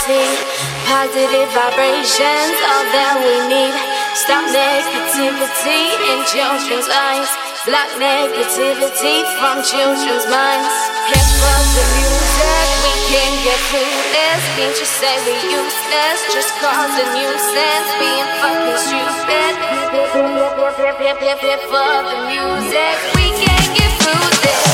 Positive vibrations, all that we need. Stop negativity in children's eyes. Block negativity from children's minds. Hip hop the music, we can get through this. Can't you say we useless? Just cause a nuisance, being fucking stupid. Hip hip for the music, we can get through this.